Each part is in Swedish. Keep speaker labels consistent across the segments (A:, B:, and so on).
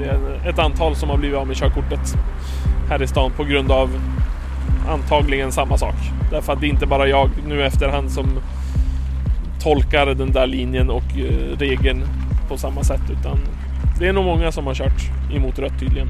A: det är ett antal som har blivit av med körkortet här i stan på grund av antagligen samma sak. Därför att det är inte bara jag nu efterhand som tolkar den där linjen och eh, regeln på samma sätt utan det är nog många som har kört emot rött tydligen.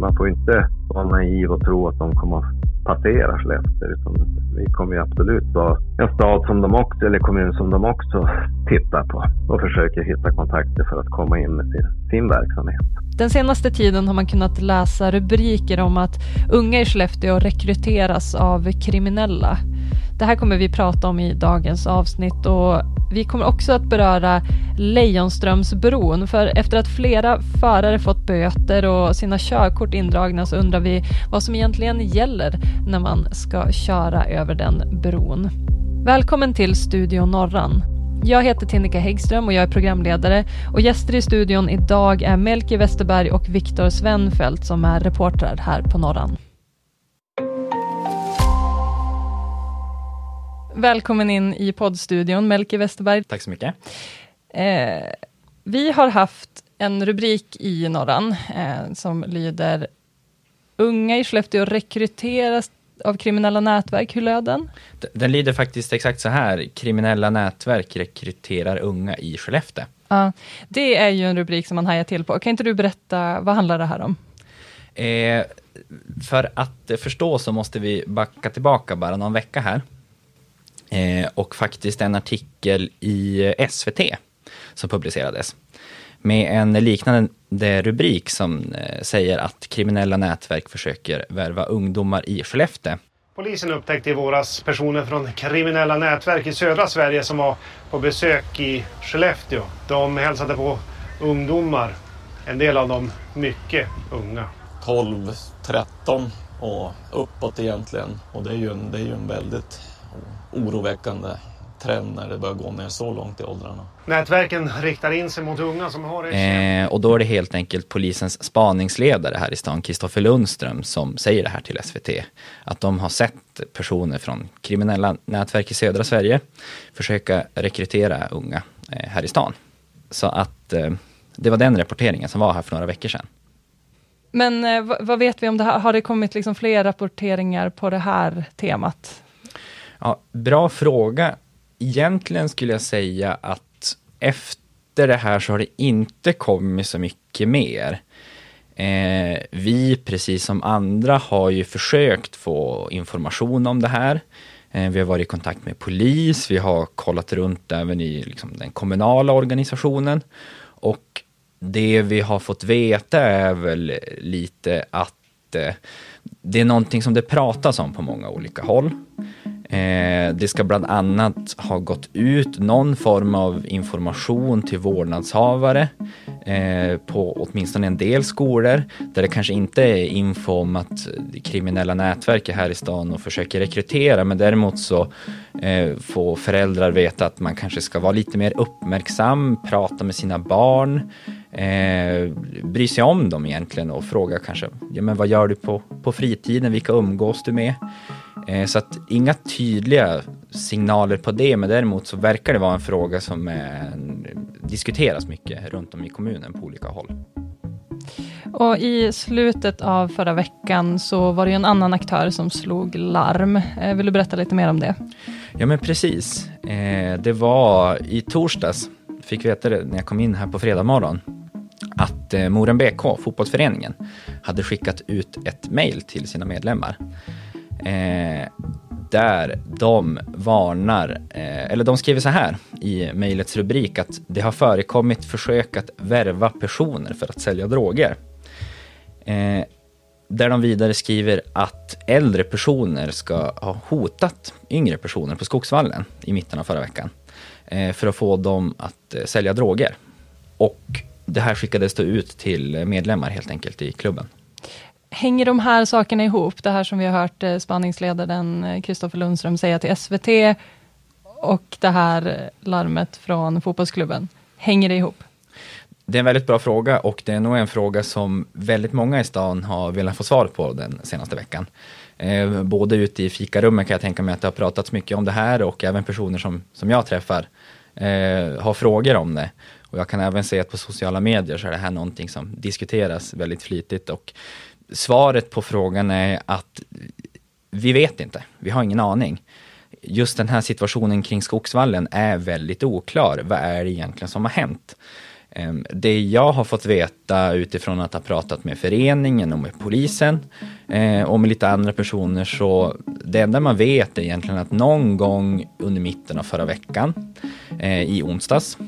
B: Man får inte vara naiv och tro att de kommer att passera Skellefteå. Utan vi kommer ju absolut vara en stad som de också, eller kommun som de också tittar på och försöker hitta kontakter för att komma in med sin, sin verksamhet.
C: Den senaste tiden har man kunnat läsa rubriker om att unga i Skellefteå rekryteras av kriminella. Det här kommer vi prata om i dagens avsnitt och vi kommer också att beröra Lejonströmsbron, för efter att flera förare fått böter och sina körkort indragna så undrar vi vad som egentligen gäller när man ska köra över den bron. Välkommen till Studio Norran. Jag heter Tinnika Häggström och jag är programledare och gäster i studion idag är Melke Westerberg och Viktor Svenfeldt som är reportrar här på Norran. Välkommen in i poddstudion, Melke Westerberg.
D: Tack så mycket.
C: Eh, vi har haft en rubrik i Norran eh, som lyder Unga i Skellefteå rekryteras av kriminella nätverk. Hur löd den?
D: Den lyder faktiskt exakt så här. Kriminella nätverk rekryterar unga i Skellefteå.
C: Ja, det är ju en rubrik som man hajar till på. Kan inte du berätta, vad handlar det här om?
D: Eh, för att förstå så måste vi backa tillbaka bara någon vecka här. Eh, och faktiskt en artikel i SVT som publicerades med en liknande rubrik som eh, säger att kriminella nätverk försöker värva ungdomar i Skellefteå.
E: Polisen upptäckte i våras personer från kriminella nätverk i södra Sverige som var på besök i Skellefteå. De hälsade på ungdomar, en del av dem mycket unga.
F: 12, 13 och uppåt egentligen. Och det är ju en, det är ju en väldigt oroväckande trend när det börjar gå ner så långt i åldrarna.
E: Nätverken riktar in sig mot unga som har
D: eh, Och då är det helt enkelt polisens spaningsledare här i stan, Kristoffer Lundström, som säger det här till SVT. Att de har sett personer från kriminella nätverk i södra Sverige försöka rekrytera unga eh, här i stan. Så att eh, det var den rapporteringen som var här för några veckor sedan.
C: Men eh, vad vet vi om det här? Har det kommit liksom fler rapporteringar på det här temat?
D: Ja, bra fråga. Egentligen skulle jag säga att efter det här så har det inte kommit så mycket mer. Eh, vi, precis som andra, har ju försökt få information om det här. Eh, vi har varit i kontakt med polis, vi har kollat runt även i liksom, den kommunala organisationen. Och det vi har fått veta är väl lite att eh, det är någonting som det pratas om på många olika håll. Eh, det ska bland annat ha gått ut någon form av information till vårdnadshavare eh, på åtminstone en del skolor där det kanske inte är info om att kriminella nätverk är här i stan och försöker rekrytera men däremot så eh, får föräldrar veta att man kanske ska vara lite mer uppmärksam, prata med sina barn, eh, bry sig om dem egentligen och fråga kanske, ja men vad gör du på, på fritiden, vilka umgås du med? Eh, så att inga tydliga signaler på det, men däremot så verkar det vara en fråga som är, diskuteras mycket runt om i kommunen på olika håll.
C: Och I slutet av förra veckan så var det en annan aktör som slog larm. Eh, vill du berätta lite mer om det?
D: Ja men precis. Eh, det var i torsdags, fick veta det när jag kom in här på fredag morgon, att eh, Moren BK, fotbollsföreningen, hade skickat ut ett mejl till sina medlemmar Eh, där de varnar, eh, eller de skriver så här i mejlets rubrik att det har förekommit försök att värva personer för att sälja droger. Eh, där de vidare skriver att äldre personer ska ha hotat yngre personer på Skogsvallen i mitten av förra veckan Eh, för att få dem att eh, sälja droger. Och det här skickades då ut till eh, medlemmar helt enkelt i klubben.
C: Hänger de här sakerna ihop? Det här som vi har hört spaningsledaren Kristoffer Lundström säga till SVT och det här larmet från fotbollsklubben. Hänger det ihop?
D: Det är en väldigt bra fråga och det är nog en fråga som väldigt många i stan har velat få svar på den senaste veckan. Eh, både ute i fikarummet kan jag tänka mig att det har pratats mycket om det här och även personer som, som jag träffar eh, har frågor om det. Och jag kan även se att på sociala medier så är det här någonting som diskuteras väldigt flitigt och svaret på frågan är att vi vet inte, vi har ingen aning. Just den här situationen kring Skogsvallen är väldigt oklar. Vad är det egentligen som har hänt? Ehm, det jag har fått veta utifrån att ha pratat med föreningen och med polisen eh, och med lite andra personer så det enda man vet är egentligen att någon gång under mitten av förra veckan eh, i onsdags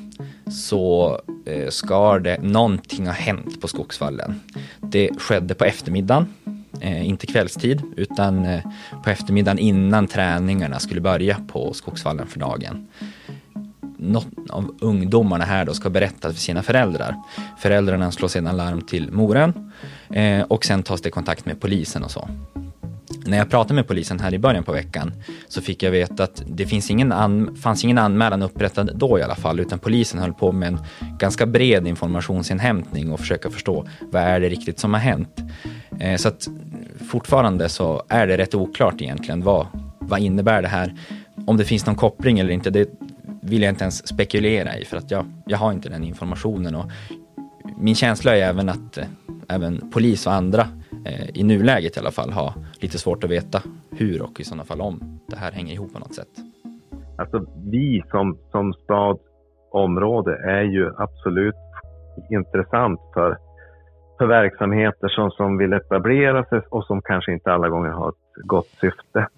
D: så eh, ska det någonting ha hänt på Skogsvallen. Det skedde på eftermiddagen, inte kvällstid utan på eftermiddagen innan träningarna skulle börja på Skogsvallen för dagen något av ungdomarna här då ska berätta för sina föräldrar. Föräldrarna slår sedan larm till moren eh, och sen tas det kontakt med polisen och så. När jag pratade med polisen här i början på veckan så fick jag veta att det finns ingen an, fanns ingen anmälan upprättad då i alla fall utan polisen höll på med en ganska bred informationsinhämtning och försöka förstå vad är det riktigt som har hänt. Eh, så att fortfarande så är det rätt oklart egentligen vad, vad innebär det här? Om det finns någon koppling eller inte, det vill jag inte ens spekulera i för att jag, jag har inte den informationen. Och min känsla är även att eh, även polis och andra eh, i nuläget i alla fall har lite svårt att veta hur och i sådana fall om det här hänger ihop på något sätt.
B: Alltså vi som, som stad, område är ju absolut intressant för, för verksamheter som, som vill etablera sig och som kanske inte alla gånger har ett gott syfte.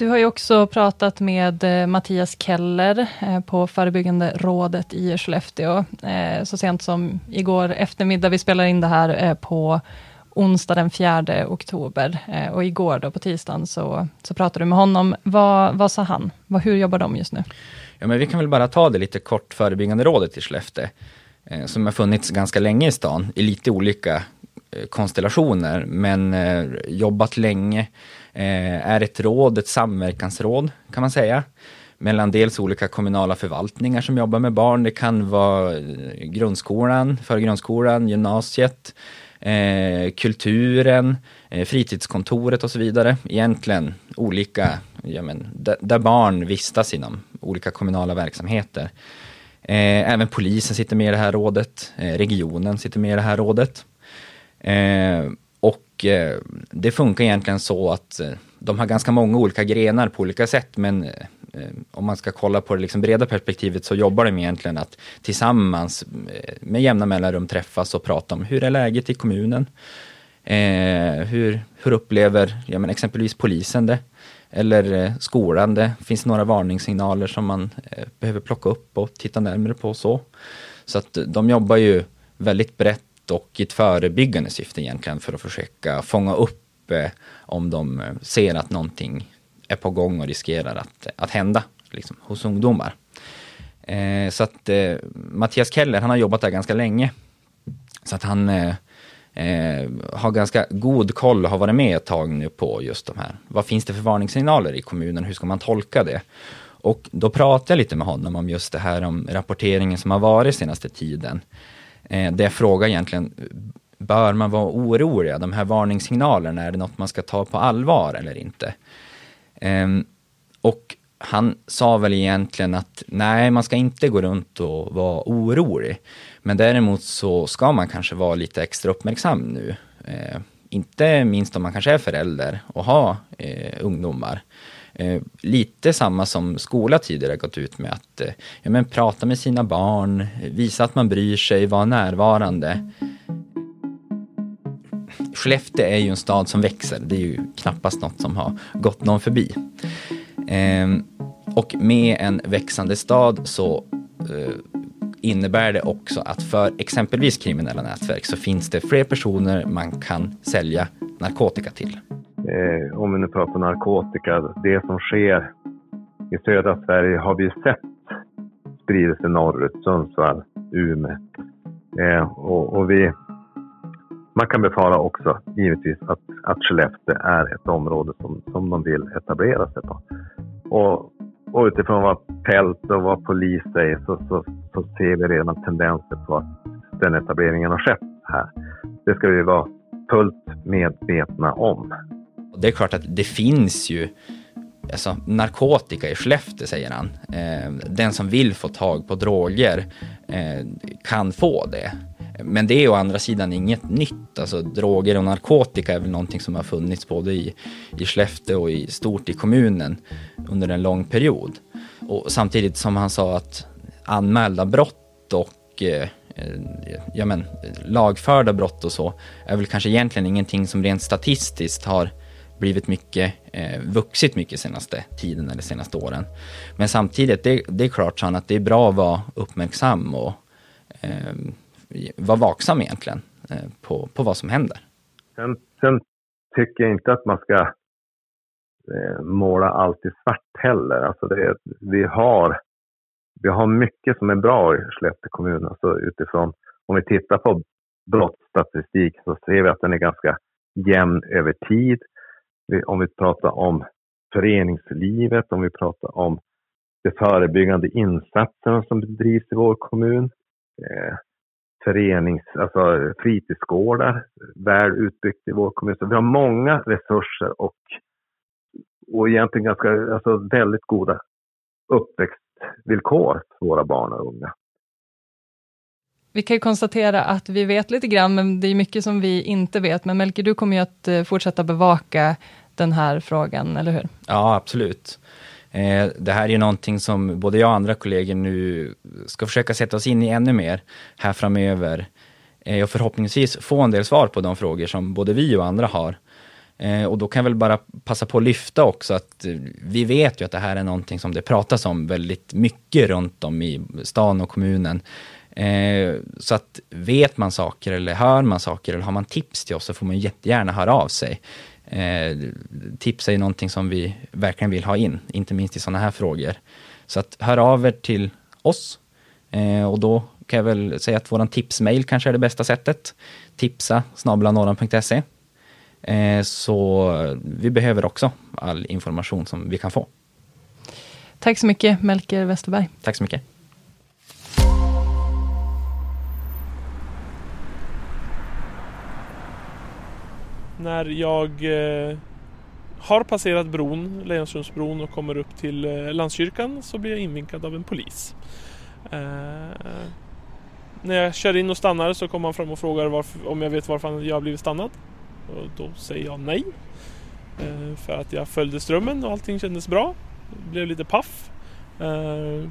C: Du har ju också pratat med eh, Mattias Keller eh, på Förebyggande rådet i Skellefteå, eh, så sent som igår eftermiddag. Vi spelar in det här på onsdag den 4 oktober och igår då på tisdagen så, så pratade du med honom. Vad, vad sa han? Vad, hur jobbar de just nu?
D: Ja, men vi kan väl bara ta det lite kort, Förebyggande rådet i Skellefteå, som har funnits ganska länge i stan i lite olika konstellationer, men jobbat länge Eh, är ett råd, ett samverkansråd kan man säga mellan dels olika kommunala förvaltningar som jobbar med barn. Det kan vara eh, grundskolan, för grundskolan, gymnasiet, eh, kulturen, eh, fritidskontoret och så vidare. Egentligen olika, ja men, där, barn vistas inom olika kommunala verksamheter. Eh, även polisen sitter med i det här rådet, eh, regionen sitter med i det här rådet. Eh, Eh, det funkar egentligen så att eh, de har ganska många olika grenar på olika sätt, men eh, om man ska kolla på det liksom breda perspektivet så jobbar de egentligen att tillsammans med jämna mellanrum träffas och prata om hur är läget i kommunen? Eh, hur, hur upplever ja, men exempelvis polisen det? Eller eh, skolan det? Finns det några varningssignaler som man eh, behöver plocka upp och titta närmare på så? Så att de jobbar ju väldigt brett och i ett förebyggande syfte egentligen för att försöka fånga upp eh, om de eh, ser att någonting är på gång och riskerar att, att hända liksom, hos ungdomar. Eh, så att eh, Mattias Keller, han har jobbat där ganska länge. Så att han eh, eh har ganska god koll och har varit med ett tag nu på just de här. Vad finns det för varningssignaler i kommunen? Hur ska man tolka det? Och då pratade jag lite med honom om just det här om rapporteringen som har varit senaste tiden. Eh, det jag frågar egentligen, bör man vara orolig? De här varningssignalerna, är det något man ska ta på allvar eller inte? Eh, och han sa väl egentligen att nej, man ska inte gå runt och vara orolig. Men däremot så ska man kanske vara lite extra uppmärksam nu. Eh, inte minst om man kanske är förälder och har eh, ungdomar. Eh, lite samma som skola tidigare gått ut med att eh, ja, men prata med sina barn, visa att man bryr sig, vara närvarande. Skellefteå är ju en stad som växer, det är ju knappast något som har gått någon förbi. Eh, och med en växande stad så eh, innebär det också att för exempelvis kriminella nätverk så finns det fler personer man kan sälja narkotika till
B: eh, om vi nu pratar narkotika, det som sker i södra Sverige har vi ju sett sprida sig norrut, Sundsvall, Umeå. Eh, och, och, vi, man kan befara också givetvis att, att Skellefteå är ett område som, som de vill etablera sig på. Och, och utifrån vad Pelt och vad polis säger så, så, så ser vi redan tendenser på att den etableringen har skett här. Det ska vi vara fullt medvetna om.
D: Det är klart att det finns ju alltså, narkotika i Skellefteå, säger han. Eh, den som vill få tag på droger eh, kan få det. Men det är å andra sidan inget nytt. Alltså, droger och narkotika är väl någonting som har funnits både i, i Skellefteå och i stort i kommunen under en lång period. Och samtidigt som han sa att anmälda brott och eh, ja, men, lagförda brott och så är väl kanske egentligen ingenting som rent statistiskt har blivit mycket, eh, vuxit mycket senaste tiden eller senaste åren. Men samtidigt, det, det är klart så att det är bra att vara uppmärksam och eh, vara vaksam egentligen eh, på, på vad som händer.
B: Sen, sen tycker jag inte att man ska eh, måla allt i svart heller. Alltså det, vi, har, vi har mycket som är bra i Skellefteå kommun. Alltså utifrån, om vi tittar på brottsstatistik så ser vi att den är ganska jämn över tid om vi pratar om föreningslivet, om vi pratar om de förebyggande insatserna som bedrivs i vår kommun, eh, förenings, alltså fritidsgårdar, väl utbyggt i vår kommun. Så vi har många resurser och, och egentligen ganska, alltså väldigt goda uppväxtvillkor för våra barn och unga.
C: Vi kan ju konstatera att vi vet lite grann, men det är mycket som vi inte vet. Men Melker, du kommer ju att eh, fortsätta bevaka den här frågan, eller hur?
D: Ja, absolut. Eh, det här är ju någonting som både jag och andra kollegor nu ska försöka sätta oss in i ännu mer här framöver. Eh, och förhoppningsvis få en del svar på de frågor som både vi och andra har. Och då kan jag väl bara passa på att lyfta också att vi vet ju att det här är någonting som det pratas om väldigt mycket runt om i stan och kommunen. Så att vet man saker eller hör man saker eller har man tips till oss så får man jättegärna höra av sig eh, tips är någonting som vi verkligen vill ha in, inte minst i sådana här frågor. Så att hör av er till oss eh, och då kan jag väl säga att våran tipsmail kanske är det bästa sättet. Tipsa snabelanorran.se. Eh, så vi behöver också all information som vi kan få.
C: Tack så mycket Melker Westerberg.
D: Tack så mycket.
A: När jag eh, har passerat bron, Lejonsundsbron och kommer upp till eh, Landskyrkan så blir jag invinkad av en polis. Eh, när jag kör in och stannar så kommer han fram och frågar varför, om jag vet varför jag har blivit stannad. Och då säger jag nej. Eh, för att jag följde strömmen och allting kändes bra. Blev lite paff. Eh,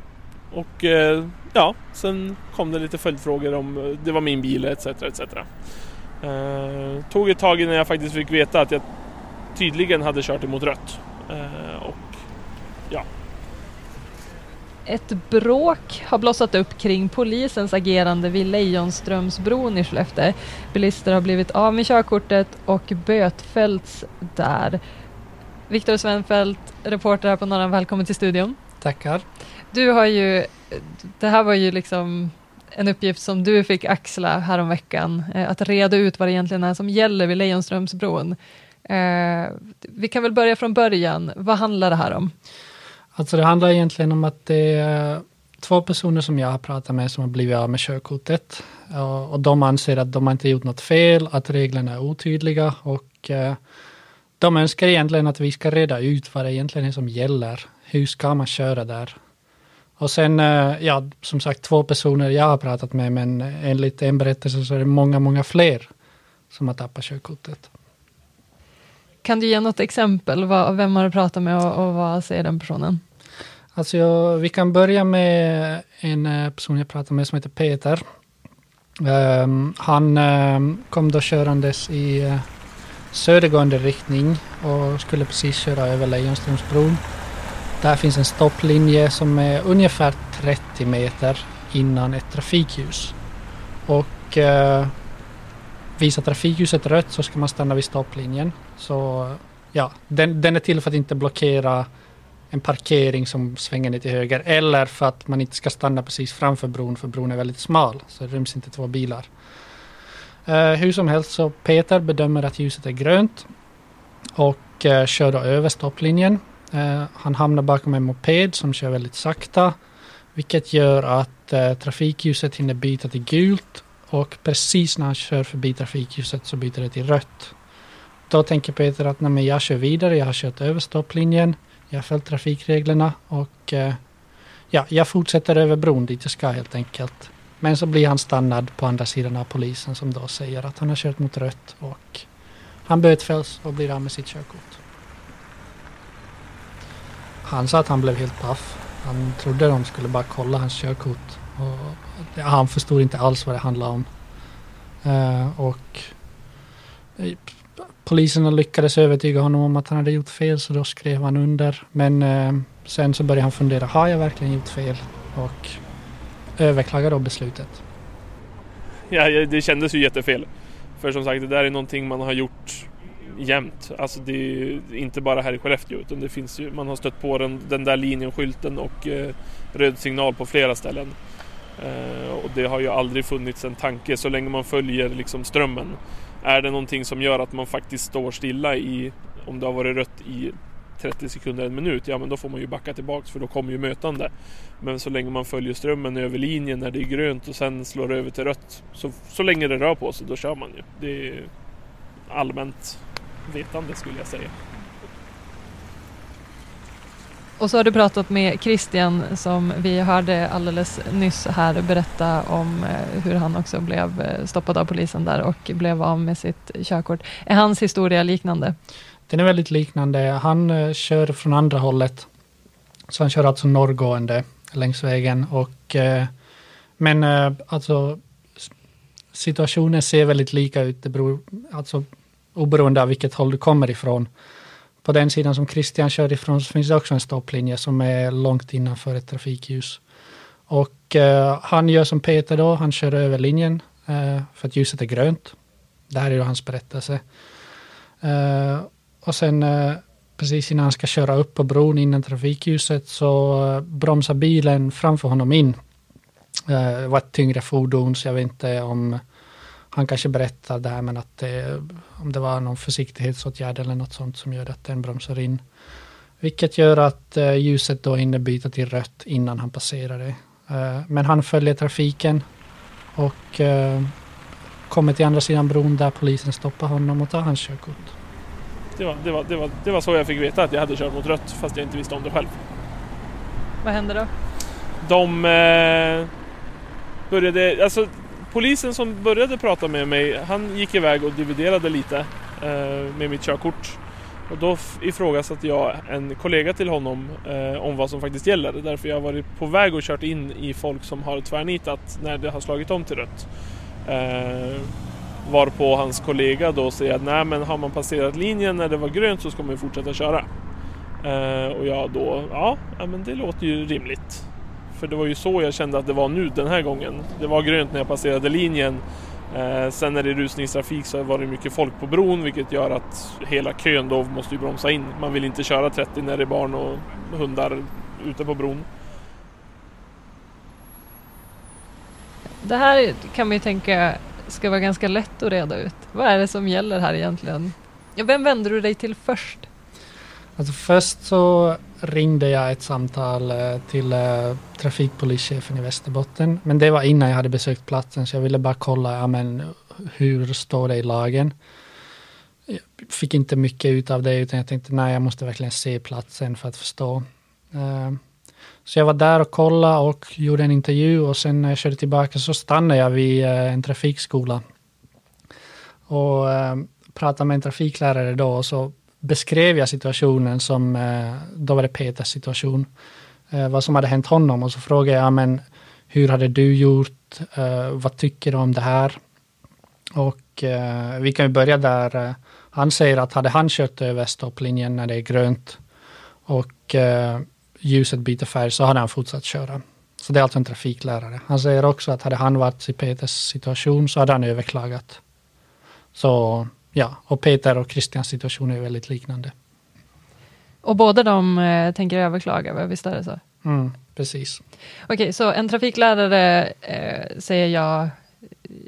A: och eh, ja, sen kom det lite följdfrågor om eh, det var min bil etc. etc. Eh, tog ett tag innan jag faktiskt fick veta att jag tydligen hade kört emot rött. Eh, och ja.
C: Ett bråk har blossat upp kring polisens agerande vid Lejonströmsbron i Skellefteå. Bilister har blivit av med körkortet och bötfällts där. Viktor Svenfeldt, reporter här på Norran, välkommen till studion.
G: Tackar.
C: Du har ju, det här var ju liksom en uppgift som du fick axla häromveckan, eh, att reda ut vad det egentligen är som gäller vid Lejonströmsbron. Eh, vi kan väl börja från början. Vad handlar det här om?
G: Alltså det handlar egentligen om att det är två personer som jag har pratat med som har blivit av med körkortet. Eh, och de anser att de inte gjort något fel, att reglerna är otydliga och eh, de önskar egentligen att vi ska reda ut vad det egentligen är som gäller. Hur ska man köra där? Och sen, eh, ja, som sagt två personer jag har pratat med, men enligt en berättelse så är det många, många fler som har tappat körkortet.
C: Kan du ge något exempel? Vem har du pratat med och, vad säger den personen?
G: Alltså, vi kan börja med en eh, person jag pratade med som heter Peter. Um, han um, kom då körandes i uh, södergående riktning och skulle precis köra över Lejonströmsbron. Där finns en stopplinje som är ungefär 30 meter innan ett trafikljus. Och eh, visar trafikljuset rött så ska man stanna vid stopplinjen. Så ja, den, den är till för att inte blockera en parkering som svänger ner till höger eller för att man inte ska stanna precis framför bron för bron är väldigt smal så det ryms inte två bilar. Eh, hur som helst så Peter bedömer att ljuset är grönt och eh, kör då över stopplinjen Eh, han hamnar bakom en moped som kör väldigt sakta. Vilket gör att eh, trafikljuset hinner byta till gult. Och precis när han kör förbi trafikljuset så byter det till rött. Då tänker Peter att nej, men jag kör vidare, jag har kört över stopplinjen. Jag har följt trafikreglerna och eh, ja, jag fortsätter över bron dit jag ska helt enkelt. Men så blir han stannad på andra sidan av polisen som då säger att han har kört mot rött och han bötfälls och blir av med sitt körkort. Han sa att han blev helt paff. Han trodde de skulle bara kolla hans körkort. Och han förstod inte alls vad det handlade om. Uh, och eh, poliserna lyckades övertyga honom om att han hade gjort fel så då skrev han under. Men eh, sen så började han fundera, har jag verkligen gjort fel? Och överklagade då beslutet.
A: Ja, det kändes ju jättefel. För som sagt, det där är någonting man har gjort jämt. Alltså det är inte bara här i Skellefteå utan det finns ju, man har stött på den, den där linjen, skylten och eh, röd signal på flera ställen. Eh, och det har ju aldrig funnits en tanke så länge man följer liksom strömmen. Är det någonting som gör att man faktiskt står stilla i, om det har varit rött i 30 sekunder, en minut, ja men då får man ju backa tillbaks för då kommer ju mötande. Men så länge man följer strömmen över linjen när det är grönt och sen slår över till rött, så, så länge det rör på sig, då kör man ju. Det är allmänt vetande skulle jag säga.
C: Och så har du pratat med Christian som vi hörde alldeles nyss här berätta om eh, hur han också blev eh, stoppad av polisen där och blev av med sitt körkort. Är hans historia liknande?
G: Den är väldigt liknande. Han uh, kör från andra hållet. Så han kör alltså norrgående längs vägen och men alltså situationen ser väldigt lika ut. Det beror, alltså oberoende av vilket håll du kommer ifrån. På den sidan som Christian kör ifrån så finns det också en stopplinje som är långt innanför ett trafikljus. Och eh, han gör som Peter då, han kör över linjen eh, för att ljuset är grönt. Det här är ju hans berättelse. Eh, och sen eh, precis innan han ska köra upp på bron innan trafikljuset så eh, bromsar bilen framför honom in. Eh, det var ett tyngre fordon så jag vet inte om han kanske berättar det här men att det, om det var någon försiktighetsåtgärd eller något sånt som gör att den bromsar in. Vilket gör att uh, ljuset då hinner byta till rött innan han passerar det. Uh, men han följer trafiken och uh, kommer till andra sidan bron där polisen stoppar honom och tar hans körkort.
A: Det var, det, var, det, var, det var så jag fick veta att jag hade kört mot rött fast jag inte visste om det själv.
C: Vad hände då?
A: De eh, började, alltså polisen som började prata med mig, han gick iväg och dividerade lite eh, med mitt körkort. Och då ifrågasatte jag en kollega till honom eh, om vad som faktiskt gäller. Därför jag har varit på väg och kört in i folk som har tvärnitat när det har slagit om till rött. Eh, varpå hans kollega då säger att nej men har man passerat linjen när det var grönt så ska man ju fortsätta köra. Eh, och jag då, ja, ja men det låter ju rimligt. För det var ju så jag kände att det var nu den här gången. Det var grönt när jag passerade linjen. Eh, sen när det är rusningstrafik så var det mycket folk på bron vilket gör att hela kön då måste ju bromsa in. Man vill inte köra 30 när det är barn och hundar ute på bron.
C: Det här kan man ju tänka ska vara ganska lätt att reda ut. Vad är det som gäller här egentligen? Vem vänder du dig till först?
G: Alltså först så ringde jag ett samtal eh, till eh, trafikpolischefen i Västerbotten. Men det var innan jag hade besökt platsen så jag ville bara kolla, ja, men, hur står det i lagen? Jag fick inte mycket ut av det utan jag tänkte nej jag måste verkligen se platsen för att förstå. Eh, så jag var där och kollade och gjorde en intervju och sen när jag körde tillbaka så stannade jag vid en trafikskola. Och pratade med en trafiklärare då och så beskrev jag situationen som, eh, då var det Peters situation, eh, vad som hade hänt honom och så frågade jag, men hur hade du gjort, eh, vad tycker du om det här? Och vi kan ju börja där, han säger att hade han kört över stopplinjen när det är grönt och ljuset byter färg så hade han fortsatt köra. Så det är alltså en trafiklärare. Han säger också att hade han varit i Peters situation så hade han överklagat. Så ja, och Peter och Christians situation är väldigt liknande.
C: Och båda de eh, tänker överklaga, visst är det så?
G: Mm, precis.
C: Okej, okay, så en trafiklärare eh, säger jag,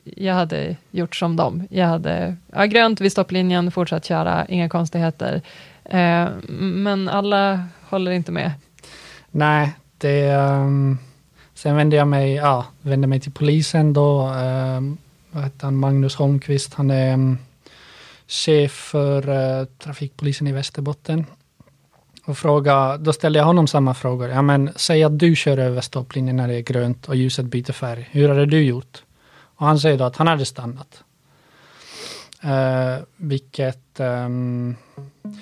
C: jag hade gjort som dem. Jag hade ja, grönt vid stopplinjen, fortsatt köra, inga konstigheter. Eh, men alla håller inte med.
G: Nej, det... Um, sen vände jag mig, ja, vände mig till polisen då. Um, vad heter han? Magnus Holmqvist. Han är um, chef för uh, trafikpolisen i Västerbotten. och fråga, då ställde jag honom samma frågor. Ja, men säg att du kör över stopplinjen när det är grönt och ljuset byter färg. Hur hade du gjort? Och han säger då att han hade stannat. Uh, vilket um,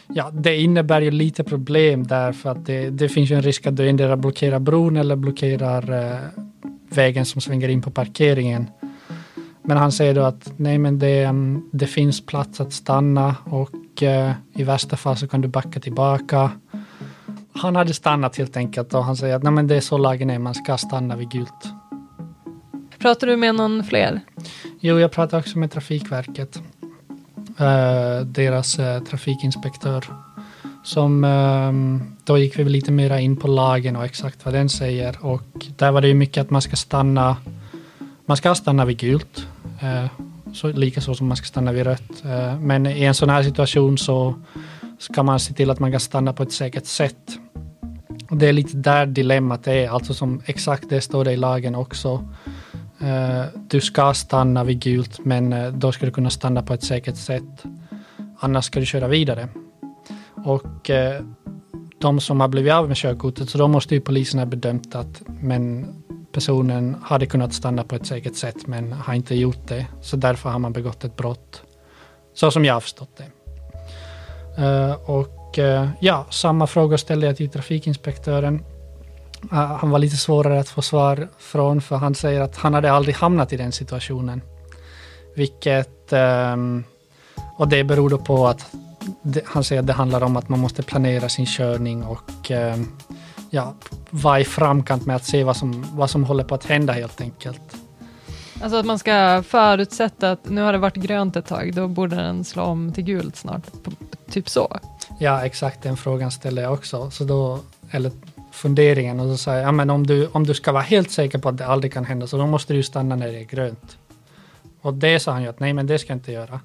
G: ja, det innebär ju lite problem därför att det, det finns ju en risk att du endera blockerar bron eller blockerar uh, vägen som svänger in på parkeringen. Men han säger då att nej, men det, um, det finns plats att stanna och uh, i värsta fall så kan du backa tillbaka. Han hade stannat helt enkelt och han säger att nej, men det är så lagen är, man ska stanna vid gult.
C: Pratar du med någon fler?
G: Jo, jag pratar också med Trafikverket. Uh, deras uh, trafikinspektör. Som, uh, då gick vi lite mera in på lagen och exakt vad den säger. Och där var det ju mycket att man ska stanna, man ska stanna vid gult. Eh, så, lika så som man ska stanna vid rött. Eh, men i en sån här situation så ska man se till att man kan stanna på ett säkert sätt. Det är lite där dilemmat är, alltså som exakt det står det i lagen också. Eh, du ska stanna vid gult, men då ska du kunna stanna på ett säkert sätt. Annars ska du köra vidare. Och de som har blivit av med körkortet, så då måste ju polisen ha bedömt att men personen hade kunnat stanna på ett säkert sätt, men har inte gjort det. Så därför har man begått ett brott. Så som jag har förstått det. Eh, och eh, ja, samma fråga ställde jag till trafikinspektören eh, han var lite svårare att få svar från för han säger att han hade aldrig hamnat i den situationen. Vilket, ehm, och det beror då på att han säger att det handlar om att man måste planera sin körning och ehm, ja, vara i framkant med att se vad som, vad som håller på att hända helt enkelt.
C: Alltså att man ska förutsätta att nu har det varit grönt ett tag, då borde den slå om till gult snart. Typ så.
G: Ja, exakt den frågan ställer jag också. Så då, eller funderingen och så säger ja, men om du, om du ska vara helt säker på att det aldrig kan hända så då måste du stanna när det är grönt. Och det sa han ju att nej men det ska jag inte göra.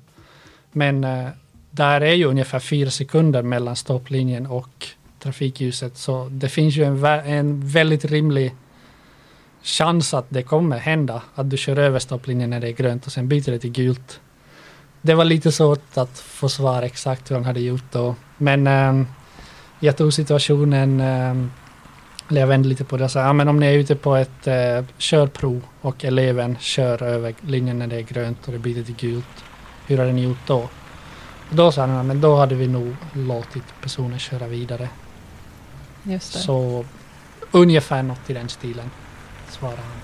G: Men eh, där är ju ungefär fyra sekunder mellan stopplinjen och trafikljuset så det finns ju en, en väldigt rimlig chans att det kommer hända att du kör över stopplinjen när det är grönt och sen byter det till gult. Det var lite svårt att få svar exakt hur han hade gjort då. Men eh, jag tog situationen eh, eller jag vände lite på det och sa, ja men om ni är ute på ett eh, körprov och eleven kör över linjen när det är grönt och det byter till gult. Hur hade ni gjort då? Och då sa han, men då hade vi nog låtit personen köra vidare.
C: Just det.
G: Så ungefär något i den stilen, svarade han.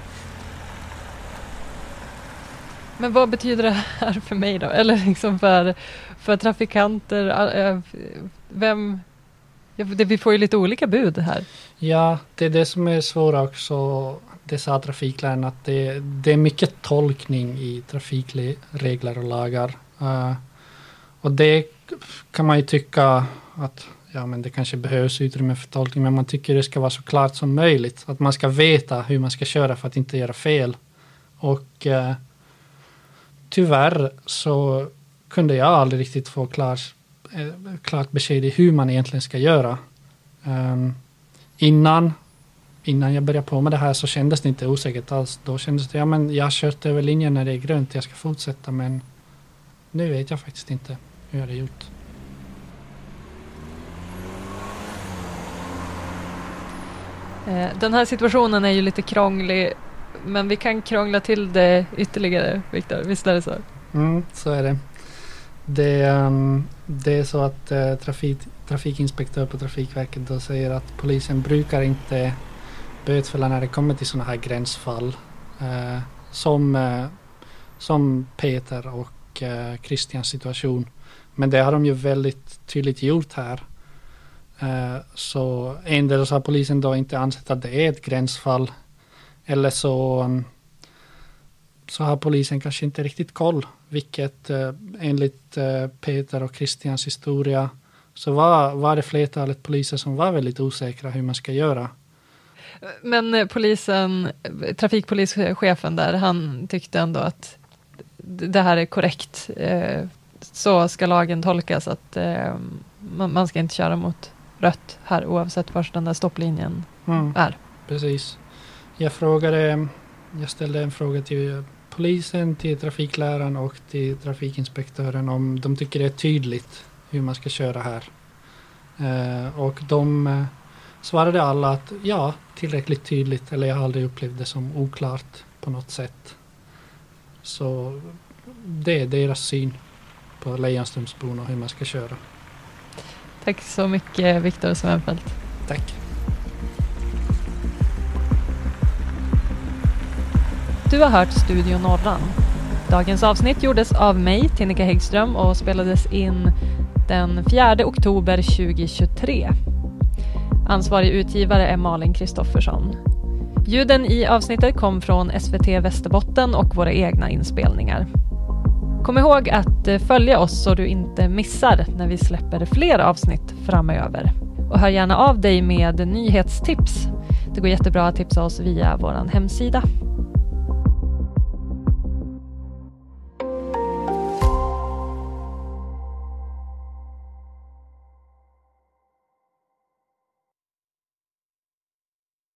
C: Men vad betyder det här för mig då? Eller liksom för, för trafikanter? Vem, vi får ju lite olika bud här.
G: Ja, det är det som är svårt också. Det sa trafikläraren att det, det är mycket tolkning i trafikregler och lagar. Uh, och det kan man ju tycka att ja, men det kanske behövs utrymme för tolkning, men man tycker det ska vara så klart som möjligt. Att man ska veta hur man ska köra för att inte göra fel. Och eh, tyvärr så kunde jag aldrig riktigt få klart Eh, klart besked i hur man egentligen ska göra. Um, innan, innan jag började på med det här så kändes det inte osäkert alls. Då kändes det, ja men jag har kört över linjen när det är grönt, jag ska fortsätta men nu vet jag faktiskt inte hur jag hade gjort.
C: Eh, den här situationen är ju lite krånglig, men vi kan krångla till det ytterligare, Viktor. Visst är det så?
G: Mm, så är det. Det, um, det är så att uh, trafik, trafikinspektör på Trafikverket då säger att polisen brukar inte bötfälla när det kommer till sådana här gränsfall. Uh, som, uh, som Peter och uh, Christians situation. Men det har de ju väldigt tydligt gjort här. Eh, så endera så har polisen då inte ansett att det är ett gränsfall. Eller så, um, så har polisen kanske inte riktigt koll vilket eh, enligt eh, Peter och Christians historia så var, var det flertalet poliser som var väldigt osäkra hur man ska göra.
C: Men polisen, trafikpolischefen där, han tyckte ändå att det här är korrekt. Så ska lagen tolkas att man ska inte köra mot rött här oavsett var den där stopplinjen mm, är.
G: Precis. Jag frågade, jag ställde en fråga till polisen, till trafikläraren och till trafikinspektören om de tycker det är tydligt hur man ska köra här. Eh, och de eh, svarade alla att ja, tillräckligt tydligt eller jag har aldrig upplevt det som oklart på något sätt. Så det är deras syn på Lejonströmsbron och hur man ska köra.
C: Tack så mycket Viktor Svenfeldt.
G: Tack.
C: Du har hört Studio Norran. Dagens avsnitt gjordes av mig, Tinnika Häggström och spelades in den 4 oktober 2023. Ansvarig utgivare är Malin Kristoffersson. Ljuden i avsnittet kom från SVT Västerbotten och våra egna inspelningar. Kom ihåg att eh, följa oss så du inte missar när vi släpper fler avsnitt framöver. Och hör gärna av dig med nyhetstips. Det går jättebra att tipsa oss via vår hemsida.